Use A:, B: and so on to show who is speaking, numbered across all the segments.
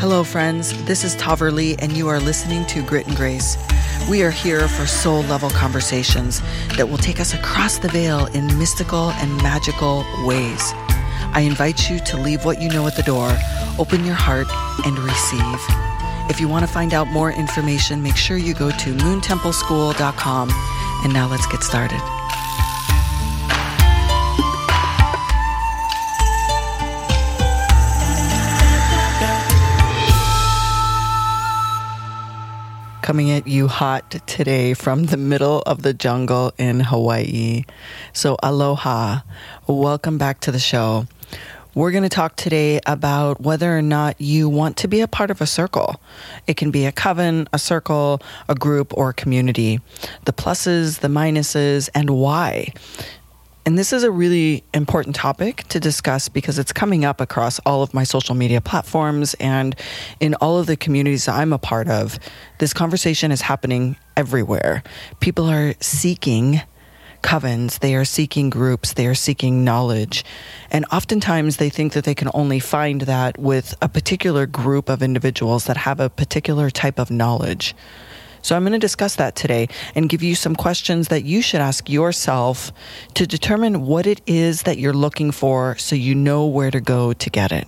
A: Hello, friends. This is Tahverlee, and you are listening to Grit and Grace. We are here for soul level conversations that will take us across the veil in mystical and magical ways. I invite you to leave what you know at the door, open your heart, and receive. If you want to find out more information, make sure you go to moontempleschool.com. And now let's get started. Coming at you hot today from the middle of the jungle in Hawaii. So, aloha. Welcome back to the show. We're going to talk today about whether or not you want to be a part of a circle. It can be a coven, a circle, a group, or a community. The pluses, the minuses, and why. And this is a really important topic to discuss because it's coming up across all of my social media platforms and in all of the communities I'm a part of. This conversation is happening everywhere. People are seeking covens, they are seeking groups, they are seeking knowledge. And oftentimes they think that they can only find that with a particular group of individuals that have a particular type of knowledge. So I'm going to discuss that today and give you some questions that you should ask yourself to determine what it is that you're looking for so you know where to go to get it.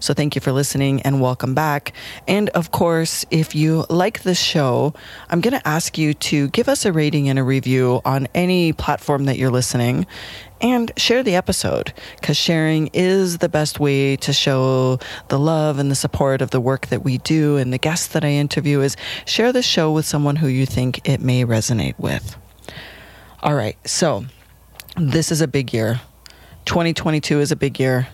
A: So thank you for listening and welcome back. And of course, if you like this show, I'm going to ask you to give us a rating and a review on any platform that you're listening and share the episode because sharing is the best way to show the love and the support of the work that we do and the guests that I interview is share the show with someone who you think it may resonate with. All right. So this is a big year. 2022 is a big year.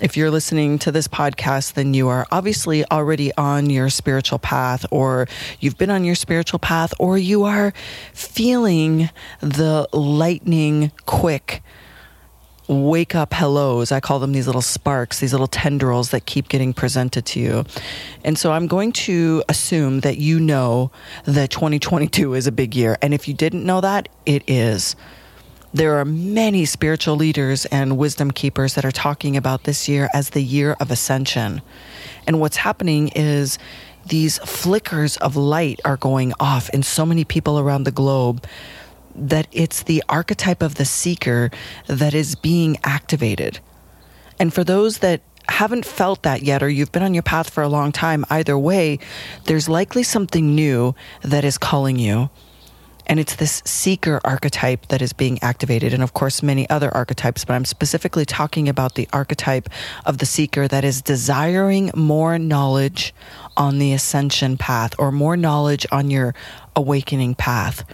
A: If you're listening to this podcast, then you are obviously already on your spiritual path, or you've been on your spiritual path, or you are feeling the lightning quick wake up hellos. I call them these little sparks, these little tendrils that keep getting presented to you. And so I'm going to assume that you know that 2022 is a big year. And if you didn't know that, it is. There are many spiritual leaders and wisdom keepers that are talking about this year as the year of ascension. And what's happening is these flickers of light are going off in so many people around the globe that it's the archetype of the seeker that is being activated. And for those that haven't felt that yet, or you've been on your path for a long time, either way, there's likely something new that is calling you. And it's this seeker archetype that is being activated, and of course, many other archetypes, but I'm specifically talking about the archetype of the seeker that is desiring more knowledge on the ascension path or more knowledge on your awakening path.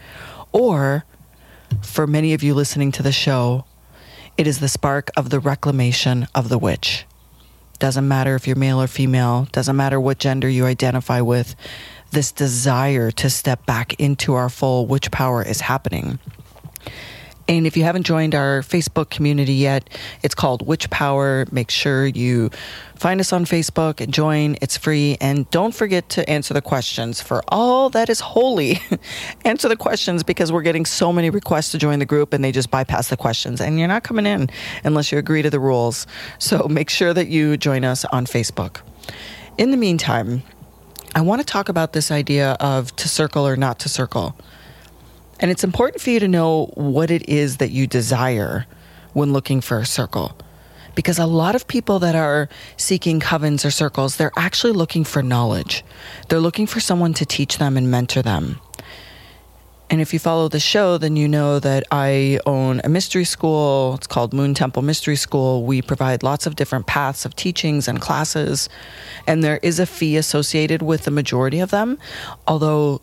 A: Or, for many of you listening to the show, it is the spark of the reclamation of the witch. Doesn't matter if you're male or female, doesn't matter what gender you identify with this desire to step back into our full witch power is happening. And if you haven't joined our Facebook community yet, it's called Witch Power. Make sure you find us on Facebook and join. It's free. And don't forget to answer the questions for all that is holy. answer the questions because we're getting so many requests to join the group and they just bypass the questions. And you're not coming in unless you agree to the rules. So make sure that you join us on Facebook. In the meantime, I want to talk about this idea of to circle or not to circle. And it's important for you to know what it is that you desire when looking for a circle. Because a lot of people that are seeking covens or circles, they're actually looking for knowledge. They're looking for someone to teach them and mentor them. And if you follow the show, then you know that I own a mystery school. It's called Moon Temple Mystery School. We provide lots of different paths of teachings and classes, and there is a fee associated with the majority of them. Although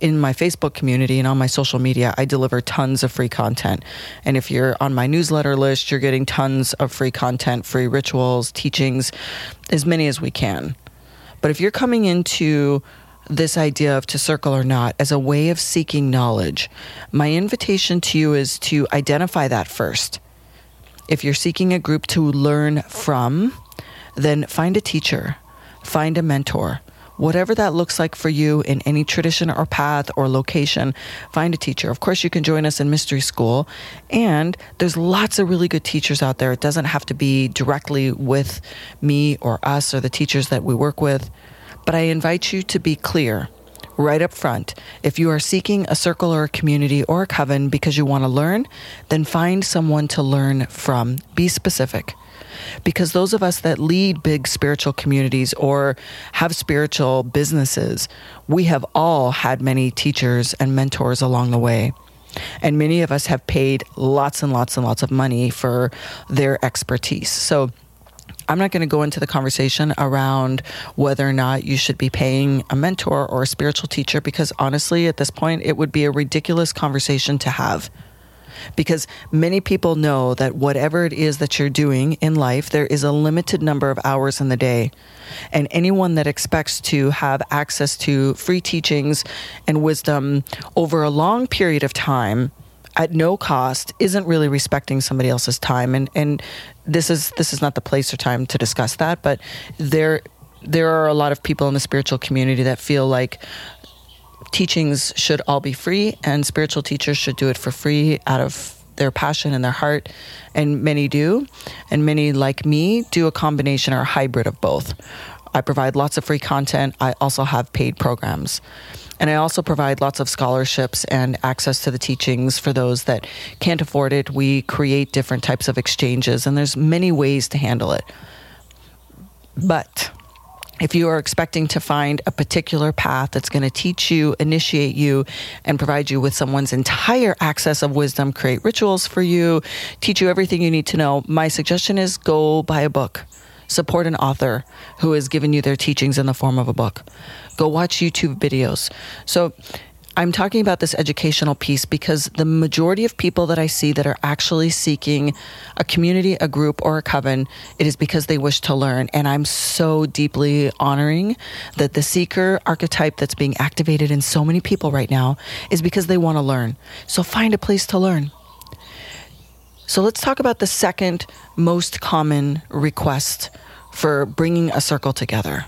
A: in my Facebook community and on my social media, I deliver tons of free content. And if you're on my newsletter list, you're getting tons of free content, free rituals, teachings, as many as we can. But if you're coming into this idea of to circle or not as a way of seeking knowledge, my invitation to you is to identify that first. If you're seeking a group to learn from, then find a teacher, find a mentor, whatever that looks like for you in any tradition or path or location, find a teacher. Of course, you can join us in mystery school, and there's lots of really good teachers out there. It doesn't have to be directly with me or us or the teachers that we work with, but I invite you to be clear right up front. If you are seeking a circle or a community or a coven because you want to learn, then find someone to learn from. Be specific. Because those of us that lead big spiritual communities or have spiritual businesses, we have all had many teachers and mentors along the way. And many of us have paid lots and lots and lots of money for their expertise. So, I'm not going to go into the conversation around whether or not you should be paying a mentor or a spiritual teacher because honestly, at this point, it would be a ridiculous conversation to have. Because many people know that whatever it is that you're doing in life, there is a limited number of hours in the day. And anyone that expects to have access to free teachings and wisdom over a long period of time at no cost isn't really respecting somebody else's time. And and this is this is not the place or time to discuss that but there there are a lot of people in the spiritual community that feel like teachings should all be free and spiritual teachers should do it for free out of their passion and their heart. And many do. And many like me do a combination or a hybrid of both. I provide lots of free content. I also have paid programs and I also provide lots of scholarships and access to the teachings for those that can't afford it. We create different types of exchanges, and there's many ways to handle it. But if you are expecting to find a particular path that's going to teach you, initiate you, and provide you with someone's entire access of wisdom, create rituals for you, teach you everything you need to know, my suggestion is go buy a book support an author who has given you their teachings in the form of a book. Go watch YouTube videos. So, I'm talking about this educational piece because the majority of people that I see that are actually seeking a community, a group, or a coven, it is because they wish to learn. And I'm so deeply honoring that the seeker archetype that's being activated in so many people right now is because they want to learn. So find a place to learn. So let's talk about the second most common request for bringing a circle together,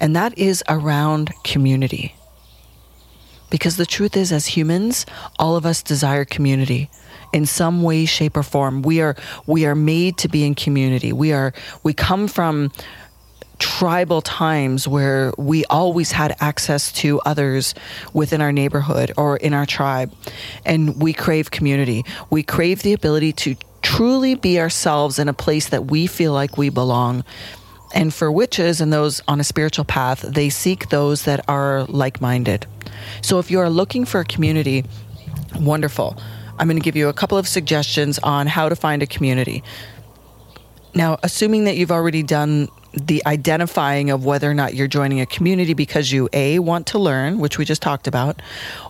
A: and that is around community. Because the truth is, as humans, all of us desire community in some way, shape, or form. We are we are made to be in community. We are we come from tribal times where we always had access to others within our neighborhood or in our tribe. And we crave community. We crave the ability to truly be ourselves in a place that we feel like we belong. And for witches and those on a spiritual path, they seek those that are like minded. So if you're looking for a community, wonderful. I'm going to give you a couple of suggestions on how to find a community. Now, assuming that you've already done the identifying of whether or not you're joining a community because you A, want to learn, which we just talked about,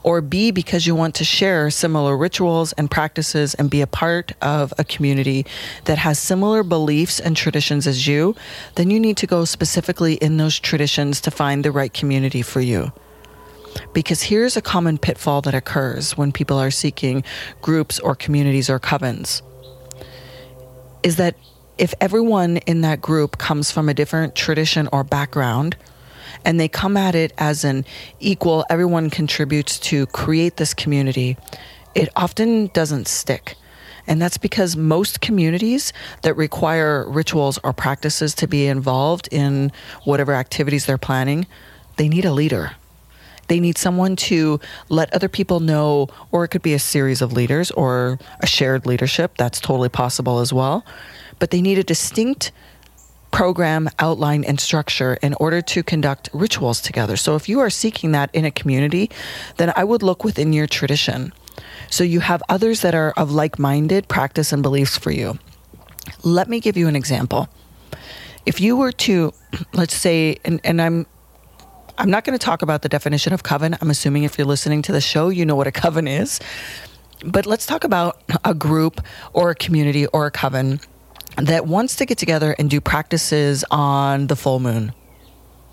A: or B, because you want to share similar rituals and practices and be a part of a community that has similar beliefs and traditions as you, then you need to go specifically in those traditions to find the right community for you. Because here's a common pitfall that occurs when people are seeking groups or communities or covens is that if everyone in that group comes from a different tradition or background, and they come at it as an equal, everyone contributes to create this community, it often doesn't stick. And that's because most communities that require rituals or practices to be involved in whatever activities they're planning, they need a leader. They need someone to let other people know, or it could be a series of leaders or a shared leadership. That's totally possible as well but they need a distinct program, outline, and structure in order to conduct rituals together. So if you are seeking that in a community, then I would look within your tradition. So you have others that are of like minded practice and beliefs for you. Let me give you an example. If you were to, let's say, and, and I'm I'm not going to talk about the definition of coven. I'm assuming if you're listening to the show, you know what a coven is. But let's talk about a group or a community or a coven that wants to get together and do practices on the full moon.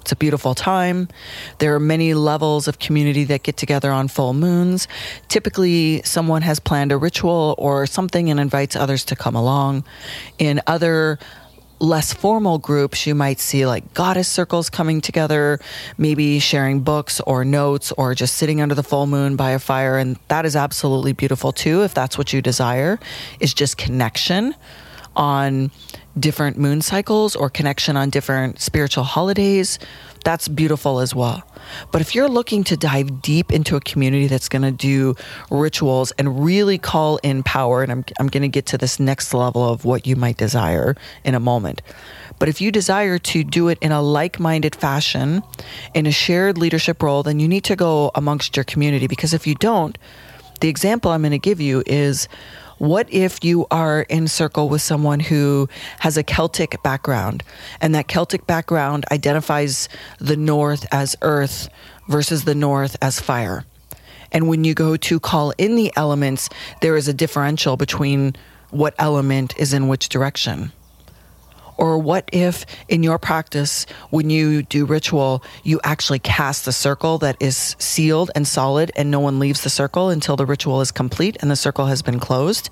A: It's a beautiful time. There are many levels of community that get together on full moons. Typically, someone has planned a ritual or something and invites others to come along. In other less formal groups, you might see like goddess circles coming together, maybe sharing books or notes or just sitting under the full moon by a fire. And that is absolutely beautiful too, if that's what you desire, is just connection on different moon cycles or connection on different spiritual holidays. That's beautiful as well. But if you're looking to dive deep into a community that's going to do rituals and really call in power, and I'm, I'm going to get to this next level of what you might desire in a moment. But if you desire to do it in a like minded fashion, in a shared leadership role, then you need to go amongst your community because if you don't, the example I'm going to give you is what if you are in circle with someone who has a Celtic background and that Celtic background identifies the North as earth versus the North as fire? And when you go to call in the elements, there is a differential between what element is in which direction. Or what if in your practice, when you do ritual, you actually cast a circle that is sealed and solid and no one leaves the circle until the ritual is complete and the circle has been closed?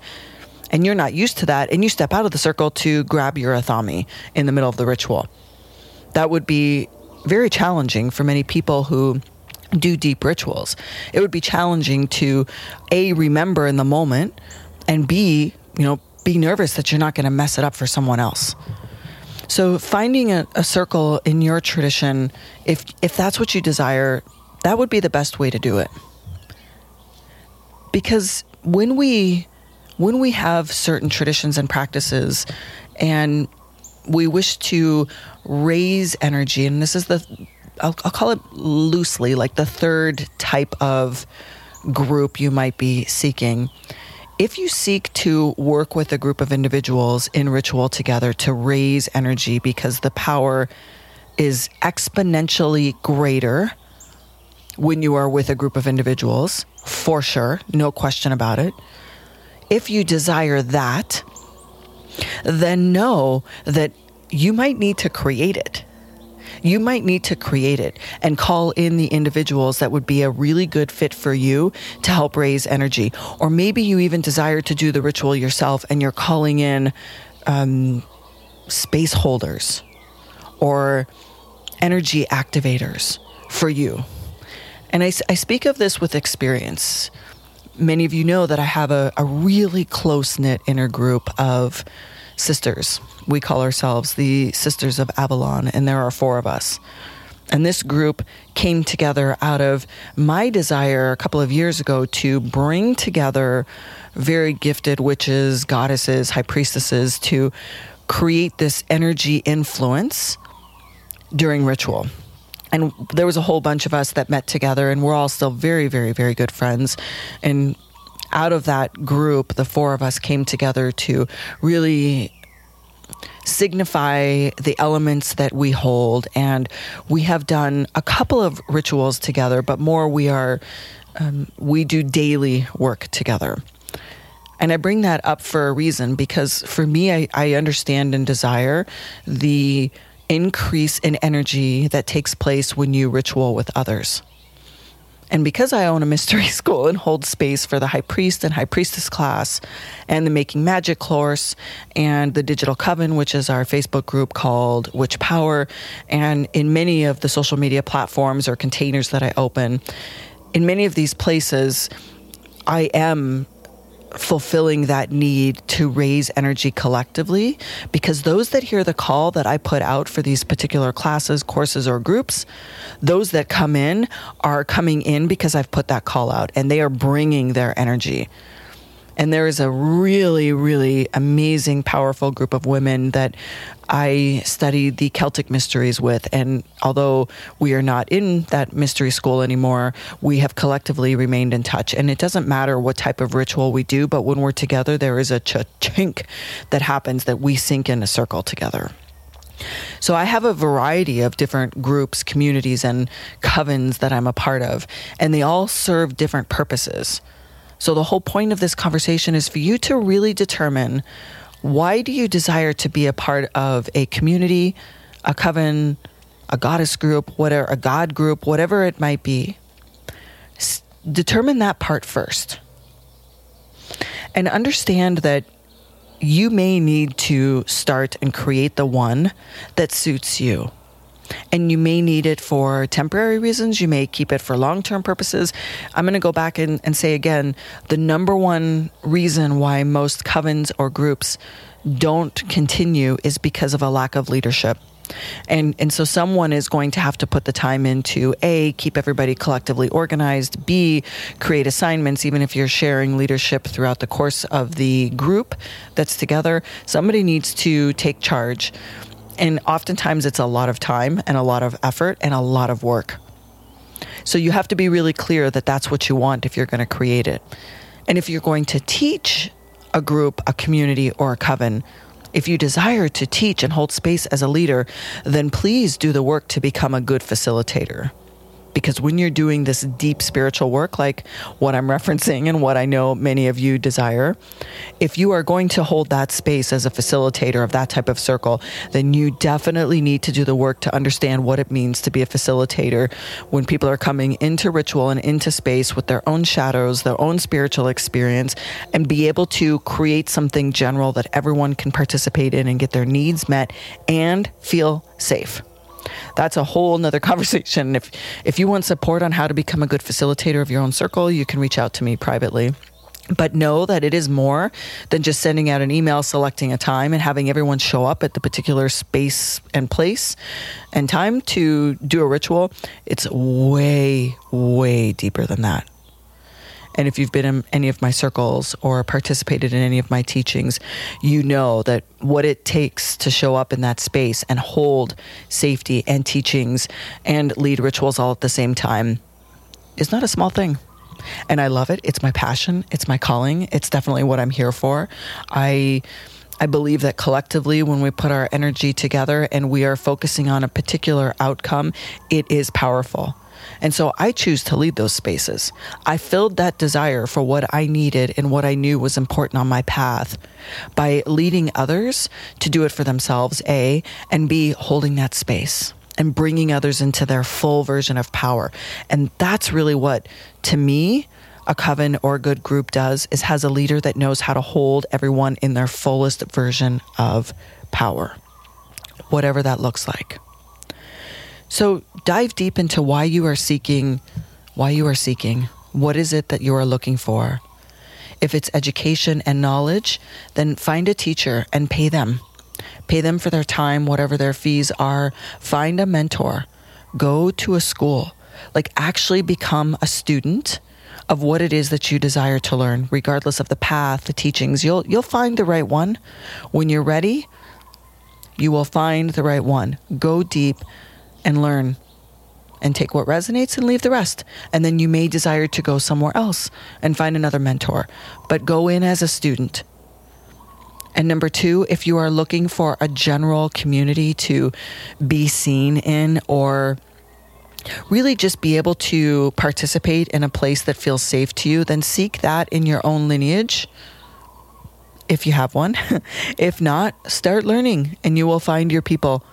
A: And you're not used to that, and you step out of the circle to grab your athame in the middle of the ritual. That would be very challenging for many people who do deep rituals. It would be challenging to A, remember in the moment, and B, you know, be nervous that you're not going to mess it up for someone else. So finding a, a circle in your tradition, if if that's what you desire, that would be the best way to do it. Because when we when we have certain traditions and practices and we wish to raise energy, and this is the, I'll, I'll, call it loosely, like the third type of group you might be seeking, if you seek to work with a group of individuals in ritual together to raise energy because the power is exponentially greater when you are with a group of individuals, for sure, no question about it. If you desire that, then know that you might need to create it you might need to create it and call in the individuals that would be a really good fit for you to help raise energy. Or maybe you even desire to do the ritual yourself and you're calling in um, space holders or energy activators for you. And I, I speak of this with experience. Many of you know that I have a, a really close knit inner group of sisters. We call ourselves the Sisters of Avalon, and there are four of us. And this group came together out of my desire a couple of years ago to bring together very gifted witches, goddesses, high priestesses to create this energy influence during ritual. And there was a whole bunch of us that met together, and we're all still very, very, very good friends. And out of that group, the four of us came together to really signify the elements that we hold. And we have done a couple of rituals together, but more we are, um, we do daily work together. And I bring that up for a reason because for me, I, I understand and desire the increase in energy that takes place when you ritual with others. And because I own a mystery school and hold space for the high priest and high priestess class and the Making Magic course and the Digital Coven, which is our Facebook group called Witch Power, and in many of the social media platforms or containers that I open, in many of these places, I am fulfilling that need to raise energy collectively because those that hear the call that I put out for these particular classes, courses, or groups, those that come in are coming in because I've put that call out and they are bringing their energy. And there is a really, really amazing, powerful group of women that I studied the Celtic mysteries with. And although we are not in that mystery school anymore, we have collectively remained in touch. And it doesn't matter what type of ritual we do, but when we're together, there is a chink that happens that we sync in a circle together. So I have a variety of different groups, communities, and covens that I'm a part of, and they all serve different purposes. So the whole point of this conversation is for you to really determine why do you desire to be a part of a community, a coven, a goddess group, whatever, a god group, whatever it might be. S- determine that part first. And understand that you may need to start and create the one that suits you. And you may need it for temporary reasons. You may keep it for long term purposes. I'm going to go back and, and say again the number one reason why most covens or groups don't continue is because of a lack of leadership. And and so someone is going to have to put the time into A, keep everybody collectively organized, B, create assignments even if you're sharing leadership throughout the course of the group that's together. Somebody needs to take charge. And oftentimes it's a lot of time and a lot of effort and a lot of work. So you have to be really clear that that's what you want if you're going to create it. And if you're going to teach a group, a community, or a coven, if you desire to teach and hold space as a leader, then please do the work to become a good facilitator. Because when you're doing this deep spiritual work, like what I'm referencing and what I know many of you desire, if you are going to hold that space as a facilitator of that type of circle, then you definitely need to do the work to understand what it means to be a facilitator when people are coming into ritual and into space with their own shadows, their own spiritual experience, and be able to create something general that everyone can participate in and get their needs met and feel safe that's a whole nother conversation. If if you want support on how to become a good facilitator of your own circle, you can reach out to me privately. But know that it is more than just sending out an email, selecting a time, and having everyone show up at the particular space and place and time to do a ritual. It's way, way deeper than that. And if you've been in any of my circles or participated in any of my teachings, you know that what it takes to show up in that space and hold safety and teachings and lead rituals all at the same time is not a small thing. And I love it. It's my passion, it's my calling. It's definitely what I'm here for. I I believe that collectively, when we put our energy together and we are focusing on a particular outcome, it is powerful. And so I choose to lead those spaces. I filled that desire for what I needed and what I knew was important on my path by leading others to do it for themselves, A, and B, holding that space and bringing others into their full version of power. And that's really what, to me, a coven or a good group does is has a leader that knows how to hold everyone in their fullest version of power, whatever that looks like. So dive deep into why you are seeking, why you are seeking. What is it that you are looking for? If it's education and knowledge, then find a teacher and pay them. Pay them for their time, whatever their fees are. Find a mentor. Go to a school. Like actually become a student of what it is that you desire to learn, regardless of the path, the teachings. You'll you'll find the right one. When you're ready, you will find the right one. Go deep and learn and take what resonates and leave the rest. And then you may desire to go somewhere else and find another mentor, but go in as a student. And number two, if you are looking for a general community to be seen in or really just be able to participate in a place that feels safe to you, then seek that in your own lineage if you have one. if not, start learning and you will find your people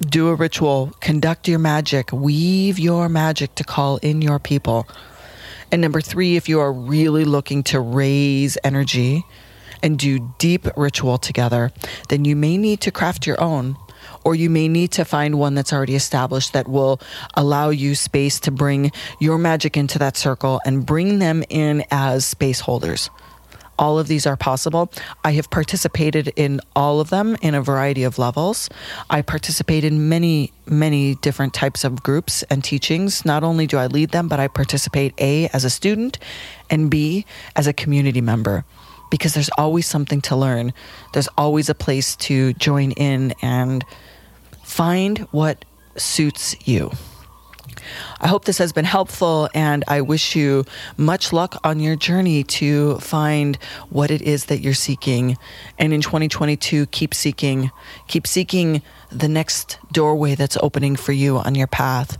A: do a ritual, conduct your magic, weave your magic to call in your people. And number three, if you are really looking to raise energy and do deep ritual together, then you may need to craft your own, or you may need to find one that's already established that will allow you space to bring your magic into that circle and bring them in as space holders all of these are possible. I have participated in all of them in a variety of levels. I participate in many, many different types of groups and teachings. Not only do I lead them, but I participate A, as a student, and B, as a community member. Because there's always something to learn. There's always a place to join in and find what suits you. I hope this has been helpful and I wish you much luck on your journey to find what it is that you're seeking. And in 2022, keep seeking, keep seeking the next doorway that's opening for you on your path.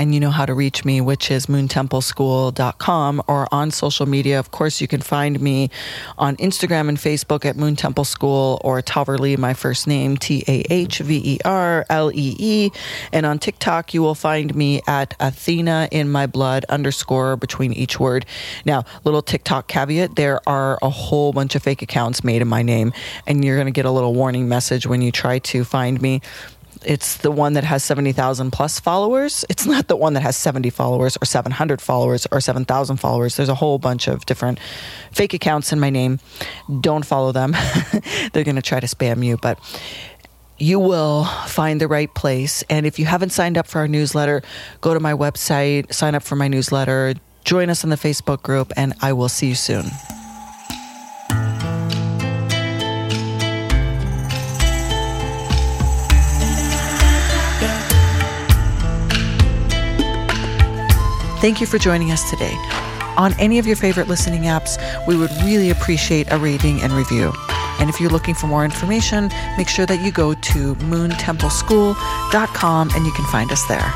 A: And you know how to reach me, which is moontempleschool.com or on social media. Of course, you can find me on Instagram and Facebook at Moon Temple School or Tahverlee, my first name, T A H V E R L E E. And on TikTok, you will find me at Athena in my blood underscore between each word. Now, little TikTok caveat there are a whole bunch of fake accounts made in my name, and you're going to get a little warning message when you try to find me it's the one that has 70,000 plus followers. It's not the one that has 70 followers or 700 followers or 7,000 followers. There's a whole bunch of different fake accounts in my name. Don't follow them. They're going to try to spam you, but you will find the right place. And if you haven't signed up for our newsletter, go to my website, sign up for my newsletter, join us in the Facebook group, and I will see you soon. Thank you for joining us today. On any of your favorite listening apps, we would really appreciate a rating and review. And if you're looking for more information, make sure that you go to moontempleschool.com and you can find us there.